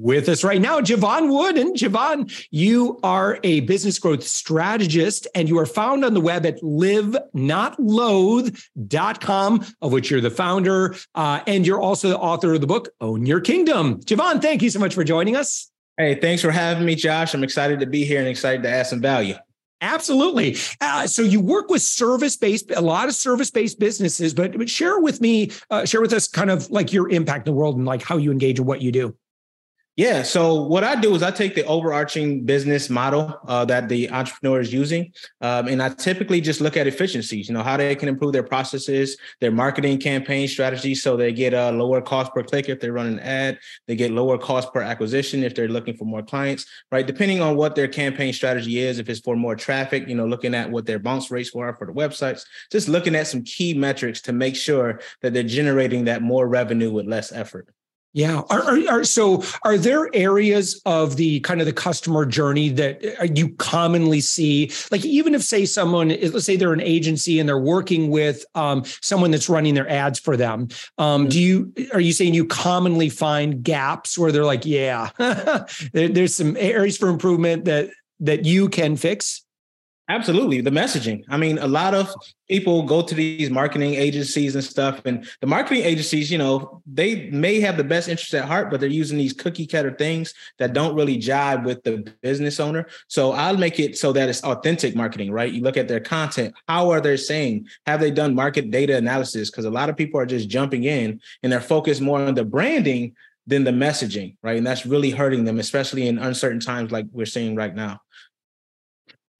With us right now, Jevon Wood. And Jevon, you are a business growth strategist and you are found on the web at livenotloathe.com, of which you're the founder. Uh, and you're also the author of the book, Own Your Kingdom. Jevon, thank you so much for joining us. Hey, thanks for having me, Josh. I'm excited to be here and excited to add some value. Absolutely. Uh, so you work with service-based, a lot of service-based businesses, but, but share with me, uh, share with us kind of like your impact in the world and like how you engage in what you do. Yeah. So what I do is I take the overarching business model uh, that the entrepreneur is using, um, and I typically just look at efficiencies. You know how they can improve their processes, their marketing campaign strategies, so they get a lower cost per click if they're running an ad. They get lower cost per acquisition if they're looking for more clients. Right, depending on what their campaign strategy is. If it's for more traffic, you know, looking at what their bounce rates were for the websites, just looking at some key metrics to make sure that they're generating that more revenue with less effort. Yeah. Are, are, are, so are there areas of the kind of the customer journey that uh, you commonly see? Like even if say someone, let's say they're an agency and they're working with um, someone that's running their ads for them. Um, do you are you saying you commonly find gaps where they're like, yeah, there, there's some areas for improvement that that you can fix? Absolutely. The messaging. I mean, a lot of people go to these marketing agencies and stuff, and the marketing agencies, you know, they may have the best interest at heart, but they're using these cookie cutter things that don't really jive with the business owner. So I'll make it so that it's authentic marketing, right? You look at their content. How are they saying? Have they done market data analysis? Because a lot of people are just jumping in and they're focused more on the branding than the messaging, right? And that's really hurting them, especially in uncertain times like we're seeing right now.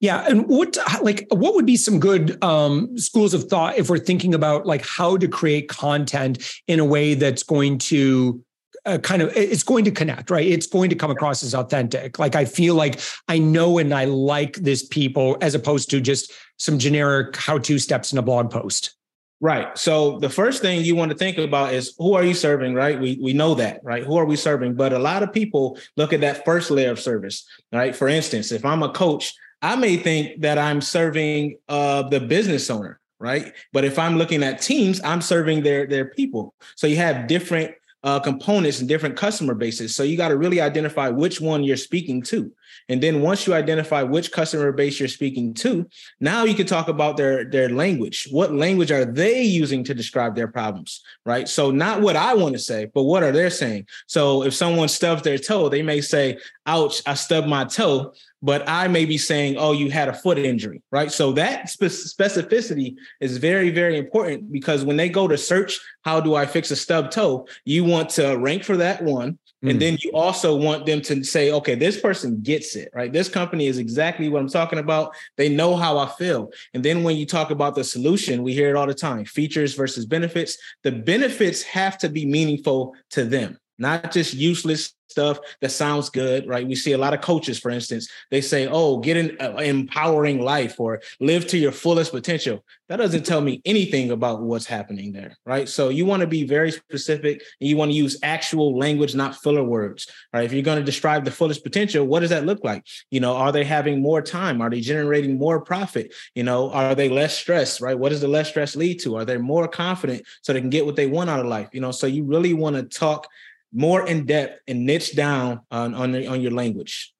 Yeah, and what like what would be some good um, schools of thought if we're thinking about like how to create content in a way that's going to uh, kind of it's going to connect, right? It's going to come across as authentic. Like I feel like I know and I like this people as opposed to just some generic how-to steps in a blog post. Right. So the first thing you want to think about is who are you serving, right? We we know that, right? Who are we serving? But a lot of people look at that first layer of service, right? For instance, if I'm a coach, I may think that I'm serving uh, the business owner, right? But if I'm looking at teams, I'm serving their their people. So you have different uh, components and different customer bases. So you got to really identify which one you're speaking to. And then once you identify which customer base you're speaking to, now you can talk about their their language. What language are they using to describe their problems, right? So not what I want to say, but what are they saying? So if someone stubs their toe, they may say, "Ouch, I stubbed my toe." But I may be saying, "Oh, you had a foot injury," right? So that specificity is very, very important because when they go to search, "How do I fix a stub toe?" You want to rank for that one and mm. then you also want them to say, okay, this person gets it, right? This company is exactly what I'm talking about. They know how I feel. And then when you talk about the solution, we hear it all the time features versus benefits. The benefits have to be meaningful to them not just useless stuff that sounds good, right? We see a lot of coaches, for instance, they say, oh, get an uh, empowering life or live to your fullest potential. That doesn't tell me anything about what's happening there, right? So you want to be very specific and you want to use actual language, not filler words, right? If you're going to describe the fullest potential, what does that look like? You know, are they having more time? Are they generating more profit? You know, are they less stressed, right? What does the less stress lead to? Are they more confident so they can get what they want out of life? You know, so you really want to talk more in depth and niche down on on, on your language.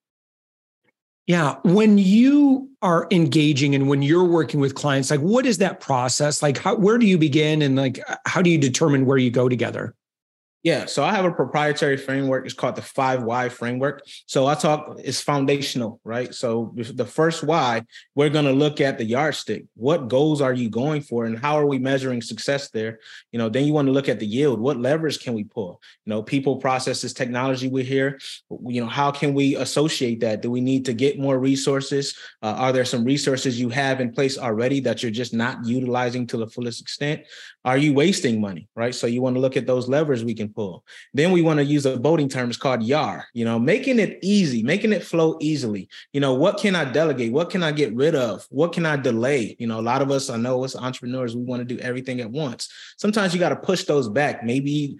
Yeah, when you are engaging and when you're working with clients, like what is that process? Like how where do you begin and like how do you determine where you go together? Yeah, so I have a proprietary framework. It's called the five why framework. So I talk it's foundational, right? So the first why, we're going to look at the yardstick. What goals are you going for, and how are we measuring success there? You know, then you want to look at the yield. What levers can we pull? You know, people, processes, technology. We're here. You know, how can we associate that? Do we need to get more resources? Uh, are there some resources you have in place already that you're just not utilizing to the fullest extent? Are you wasting money, right? So you want to look at those levers we can pull. Then we want to use a boating term. It's called yare, you know, making it easy, making it flow easily. You know, what can I delegate? What can I get rid of? What can I delay? You know, a lot of us, I know as entrepreneurs, we want to do everything at once. Sometimes you got to push those back. Maybe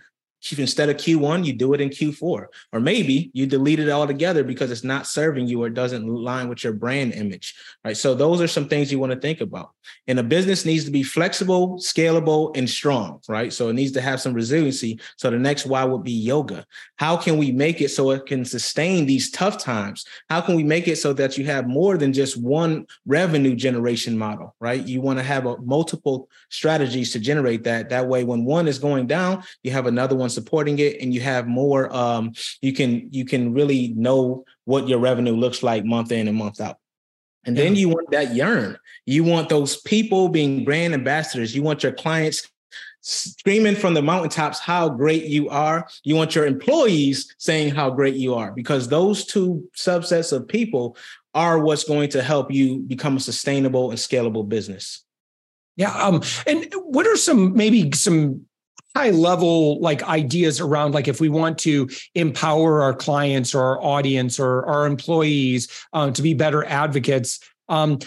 instead of Q1, you do it in Q4. Or maybe you delete it altogether because it's not serving you or doesn't align with your brand image. Right. So those are some things you want to think about. And a business needs to be flexible, scalable, and strong. Right. So it needs to have some resiliency. So the next why would be yoga. How can we make it so it can sustain these tough times? How can we make it so that you have more than just one revenue generation model? Right. You want to have a, multiple strategies to generate that. That way, when one is going down, you have another one supporting it and you have more um, you can you can really know what your revenue looks like month in and month out. And then you want that yearn. You want those people being brand ambassadors. You want your clients screaming from the mountaintops how great you are. You want your employees saying how great you are because those two subsets of people are what's going to help you become a sustainable and scalable business. Yeah um and what are some maybe some high level like ideas around like if we want to empower our clients or our audience or our employees uh, to be better advocates um,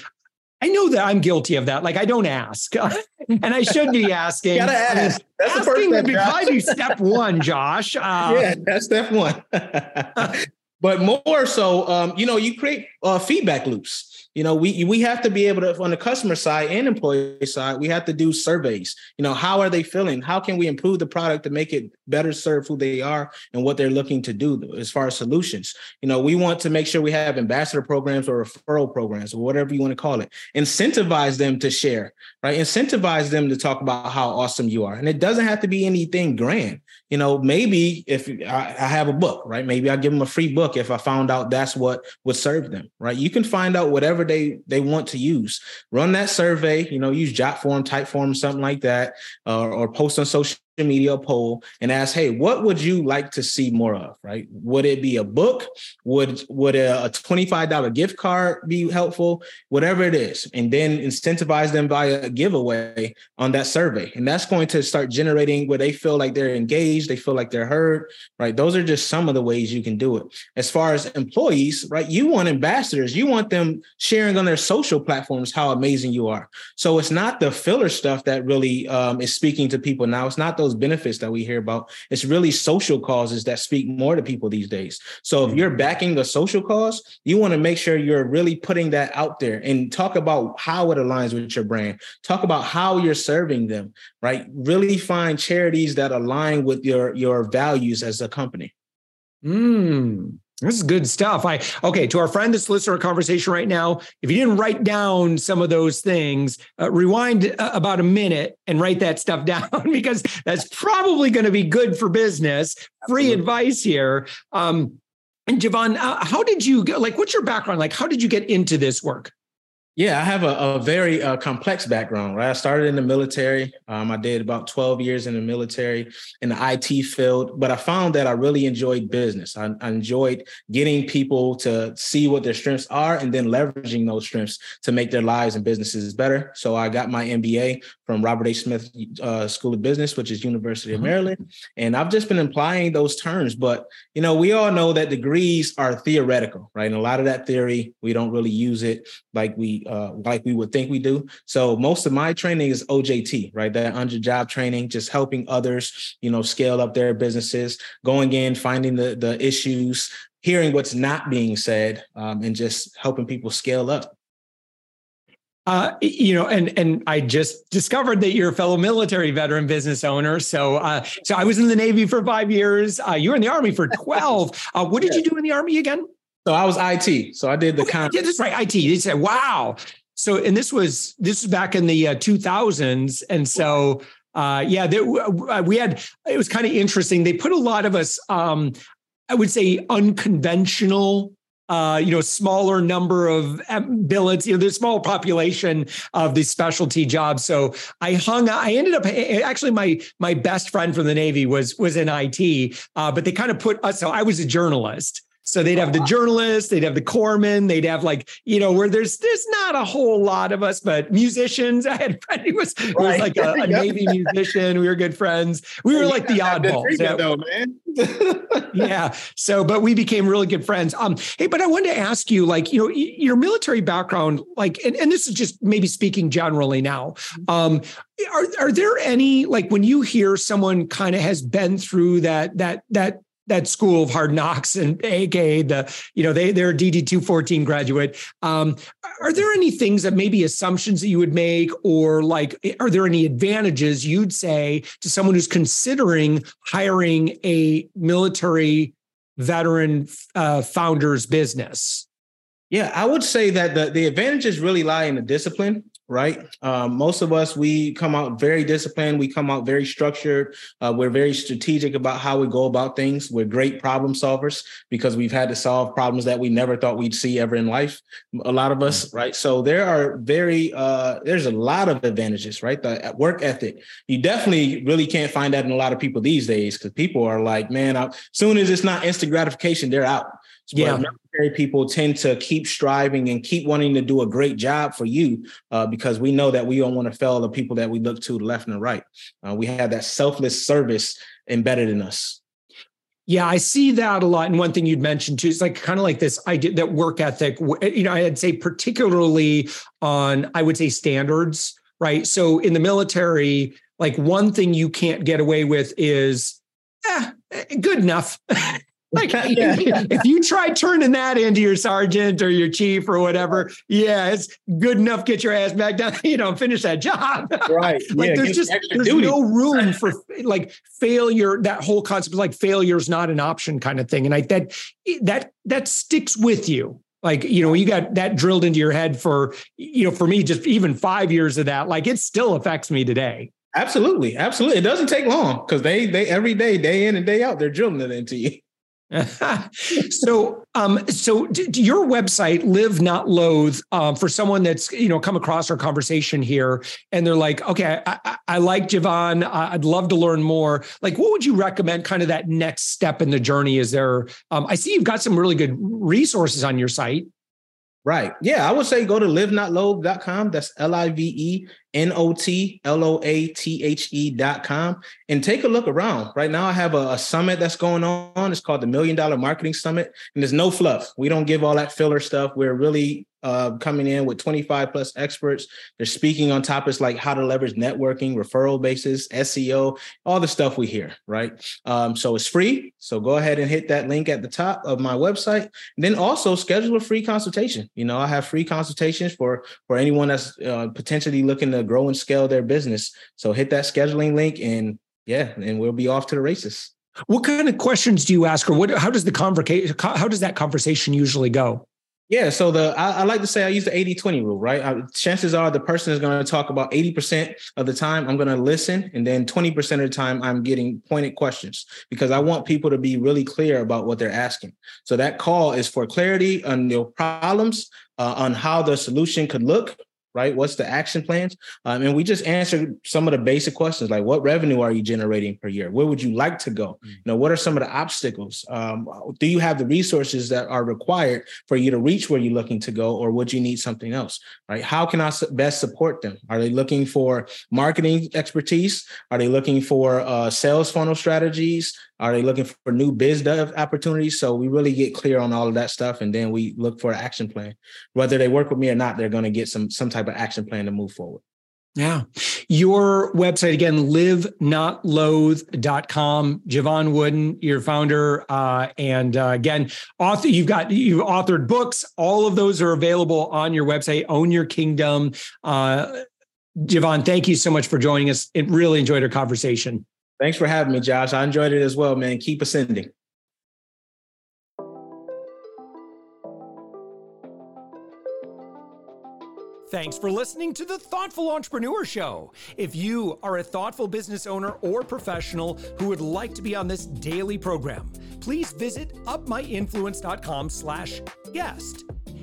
I know that I'm guilty of that. Like I don't ask, and I should be asking. gotta ask. That's asking would be probably step one, Josh. Uh, yeah, that's step one. but more so, um, you know, you create uh, feedback loops. You know we we have to be able to on the customer side and employee side we have to do surveys. You know how are they feeling? How can we improve the product to make it better serve who they are and what they're looking to do as far as solutions? You know we want to make sure we have ambassador programs or referral programs or whatever you want to call it. Incentivize them to share right? Incentivize them to talk about how awesome you are. And it doesn't have to be anything grand you know maybe if I, I have a book right maybe i give them a free book if i found out that's what would serve them right you can find out whatever they they want to use. Run that survey, you know, use Jotform, Typeform, something like that, uh, or post on social media poll and ask, hey, what would you like to see more of? Right? Would it be a book? Would would a, a $25 gift card be helpful? Whatever it is. And then incentivize them by a giveaway on that survey. And that's going to start generating where they feel like they're engaged, they feel like they're heard. Right. Those are just some of the ways you can do it. As far as employees, right? You want ambassadors, you want them sharing on their social platforms how amazing you are. So it's not the filler stuff that really um, is speaking to people now. It's not the those benefits that we hear about. It's really social causes that speak more to people these days. So if you're backing a social cause, you want to make sure you're really putting that out there and talk about how it aligns with your brand. Talk about how you're serving them, right? Really find charities that align with your your values as a company. Mm, this is good stuff. I okay to our friend that's listening to our conversation right now. If you didn't write down some of those things, uh, rewind uh, about a minute and write that stuff down because that's probably going to be good for business. Free Absolutely. advice here. Um, and Jevon, uh, how did you like? What's your background? Like, how did you get into this work? Yeah, I have a, a very uh, complex background, right? I started in the military. Um, I did about 12 years in the military in the IT field, but I found that I really enjoyed business. I, I, enjoyed getting people to see what their strengths are and then leveraging those strengths to make their lives and businesses better. So I got my MBA from Robert H. Smith uh, School of Business, which is University mm-hmm. of Maryland. And I've just been applying those terms. But, you know, we all know that degrees are theoretical, right? And a lot of that theory, we don't really use it like we uh, like we would think we do. So most of my training is OJT, right? That under job training, just helping others, you know, scale up their businesses, going in, finding the the issues, hearing what's not being said, um, and just helping people scale up. Uh, you know, and and I just discovered that you're a fellow military veteran business owner. So, uh, so I was in the Navy for five years. Uh, you were in the Army for twelve. Uh, what did you do in the Army again? So I was IT. So I did the okay, con- yeah, that's right. IT. They said, wow. So, and this was this was back in the uh, 2000s, and so Uh, yeah, there, we had. It was kind of interesting. They put a lot of us. Um, I would say unconventional uh, you know, smaller number of billets, you know, there's small population of these specialty jobs. So I hung, I ended up actually my my best friend from the Navy was was in IT, uh, but they kind of put us. So I was a journalist. So they'd have the journalists, they'd have the corpsmen, they'd have like, you know, where there's there's not a whole lot of us, but musicians. I had a friend who was, right. was like a, a Navy musician. We were good friends. We were like the oddballs. So, though, man. yeah. So, but we became really good friends. Um, hey, but I wanted to ask you, like, you know, your military background, like, and, and this is just maybe speaking generally now. Um, are are there any like when you hear someone kind of has been through that that that that school of hard knocks and aka the you know they they're a dd 214 graduate. Um, are there any things that maybe assumptions that you would make or like are there any advantages you'd say to someone who's considering hiring a military veteran uh, founder's business? Yeah i would say that the, the advantages really lie in the discipline right? Um, most of us, we come out very disciplined. We come out very structured. Uh, we're very strategic about how we go about things. We're great problem solvers because we've had to solve problems that we never thought we'd see ever in life. A lot of us, mm-hmm. right? So there are very, uh, there's a lot of advantages, right? The work ethic. You definitely really can't find that in a lot of people these days because people are like, man, as soon as it's not instant gratification, they're out. Yeah. military people tend to keep striving and keep wanting to do a great job for you uh, because we know that we don't want to fail the people that we look to the left and the right. Uh, we have that selfless service embedded in us. Yeah, I see that a lot. And one thing you'd mentioned too is like kind of like this idea that work ethic, you know, I'd say particularly on, I would say standards, right? So in the military, like one thing you can't get away with is, eh, good enough. Like yeah. if you try turning that into your sergeant or your chief or whatever, yeah, it's good enough. Get your ass back down, you know, finish that job. Right. like yeah, there's just there's duty. no room for like failure. That whole concept of like failure is not an option kind of thing. And I that that that sticks with you. Like, you know, you got that drilled into your head for, you know, for me, just even five years of that, like it still affects me today. Absolutely. Absolutely. It doesn't take long because they they every day, day in and day out, they're drilling it into you. so, um, so d- d- your website, Live Not Loathe, um, for someone that's you know come across our conversation here, and they're like, okay, I, I, I like Jevon, I'd love to learn more. Like, what would you recommend? Kind of that next step in the journey? Is there? Um, I see you've got some really good resources on your site. Right. Yeah, I would say go to livenotloathe.com. That's L I V E N O T L O A T H E dot com and take a look around. Right now, I have a, a, summit that's going on. It's called the Million Dollar Marketing Summit. And there's no fluff. We don't give all that filler stuff. We're really uh, coming in with 25 plus experts. They're speaking on topics like how to leverage networking, referral basis, SEO, all the stuff we hear, right? Um, so it's free. So go ahead and hit that link at the top of my website. And then also schedule a free consultation. You know, I have free consultations for for anyone that's uh, potentially looking to grow and scale their business. So hit that scheduling link and yeah, and we'll be off to the races. What kind of questions do you ask, or what? How does the conversation? How does that conversation usually go? Yeah, so the I, I, like to say I use the 80-20 rule, right? I, chances are the person is going to talk about 80% of the time I'm going to listen and then 20% of the time I'm getting pointed questions because I want people to be really clear about what they're asking. So that call is for clarity on your problems, uh, on how the solution could look right? What's the action plans? Um, and we just answered some of the basic questions like what revenue are you generating per year? Where would you like to go? Mm-hmm. You know, what are some of the obstacles? Um, do you have the resources that are required for you to reach where you're looking to go, or would you need something else? Right? How can I best support them? Are they looking for marketing expertise? Are they looking for uh, sales funnel strategies? Are they looking for new biz dev opportunities? So we really get clear on all of that stuff, and then we look for an action plan. Whether they work with me or not, they're going to get some some type of action plan to move forward. Yeah. Your website again, livenotloathe.com. Jevon Wooden, your founder. Uh, and uh, again, author, you've got, you've authored books. All of those are available on your website, Own Your Kingdom. Uh, Jevon, thank you so much for joining us. It really enjoyed our conversation. Thanks for having me, Josh. I enjoyed it as well, man. Keep ascending. Thanks for listening to the Thoughtful Entrepreneur Show. If you are a thoughtful business owner or professional who would like to be on this daily program, please visit upmyinfluence.com slash guest.